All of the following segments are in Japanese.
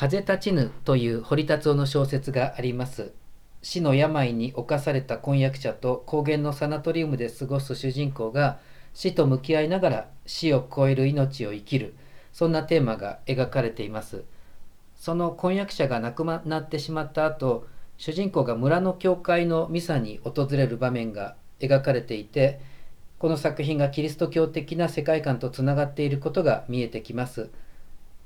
風立ちぬという堀達夫の小説があります。死の病に侵された婚約者と高原のサナトリウムで過ごす主人公が死と向き合いながら死を超える命を生きる、そんなテーマが描かれています。その婚約者が亡くなってしまった後、主人公が村の教会のミサに訪れる場面が描かれていて、この作品がキリスト教的な世界観とつながっていることが見えてきます。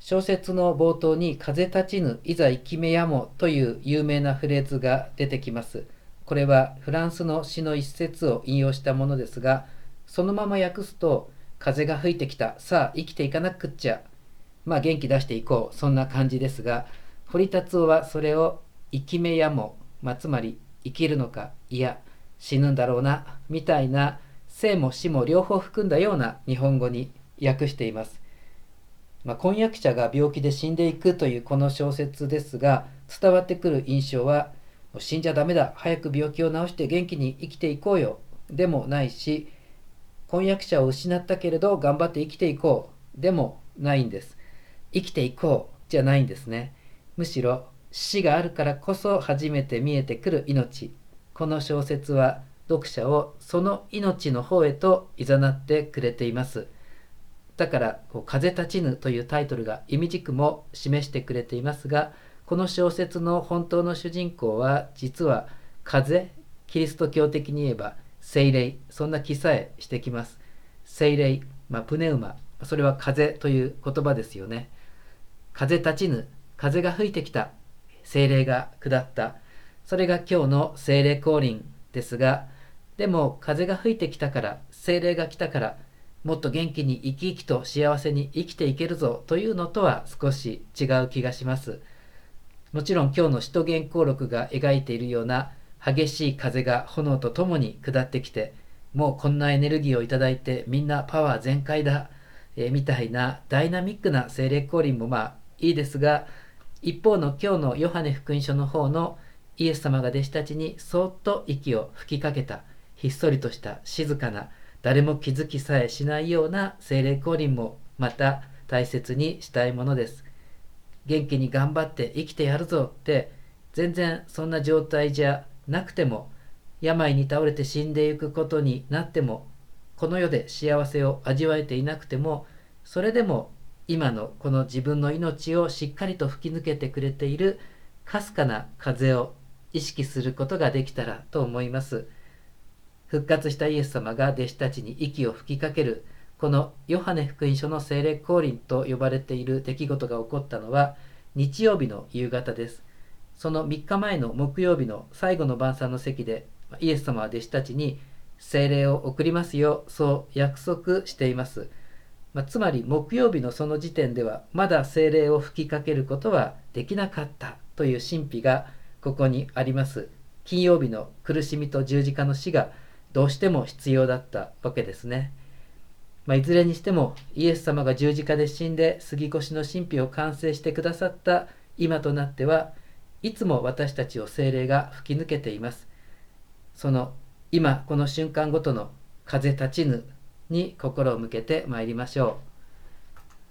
小説の冒頭に「風立ちぬいざ生きめやも」という有名なフレーズが出てきます。これはフランスの詩の一節を引用したものですが、そのまま訳すと「風が吹いてきた。さあ生きていかなくっちゃ」まあ元気出していこう。そんな感じですが堀達夫はそれを「生きめやも」まあ、つまり生きるのか。いや死ぬんだろうな。みたいな生も死も両方含んだような日本語に訳しています。まあ、婚約者が病気で死んでいくというこの小説ですが伝わってくる印象は死んじゃダメだ早く病気を治して元気に生きていこうよでもないし婚約者を失ったけれど頑張って生きていこうでもないんです。生きていこうじゃないんですね。むしろ死があるからこそ初めて見えてくる命。この小説は読者をその命の方へと誘ってくれています。だからこう「風立ちぬ」というタイトルが意味軸も示してくれていますがこの小説の本当の主人公は実は風キリスト教的に言えば精霊そんな気さえしてきます。精霊、まあ、プネウマそれは風という言葉ですよね。風立ちぬ風が吹いてきた精霊が下った。それが今日の精霊降臨ですがでも風が吹いてきたから精霊が来たからもっと元気に生き生きと幸せに生きていけるぞというのとは少し違う気がします。もちろん今日の使徒原稿録が描いているような激しい風が炎とともに下ってきてもうこんなエネルギーをいただいてみんなパワー全開だ、えー、みたいなダイナミックな精霊降臨もまあいいですが一方の今日のヨハネ福音書の方のイエス様が弟子たちにそーっと息を吹きかけたひっそりとした静かな誰も気づきさえしないような精霊降臨もまた大切にしたいものです。元気に頑張って生きてやるぞって全然そんな状態じゃなくても病に倒れて死んでいくことになってもこの世で幸せを味わえていなくてもそれでも今のこの自分の命をしっかりと吹き抜けてくれているかすかな風を意識することができたらと思います。復活したイエス様が弟子たちに息を吹きかけるこのヨハネ福音書の聖霊降臨と呼ばれている出来事が起こったのは日曜日の夕方です。その3日前の木曜日の最後の晩餐の席でイエス様は弟子たちに聖霊を送りますよそう約束しています。まあ、つまり木曜日のその時点ではまだ聖霊を吹きかけることはできなかったという神秘がここにあります。金曜日の苦しみと十字架の死がどうしても必要だったわけですね。まあ、いずれにしてもイエス様が十字架で死んで杉越の神秘を完成してくださった今となってはいつも私たちを精霊が吹き抜けています。その今この瞬間ごとの風立ちぬに心を向けてまいりましょう。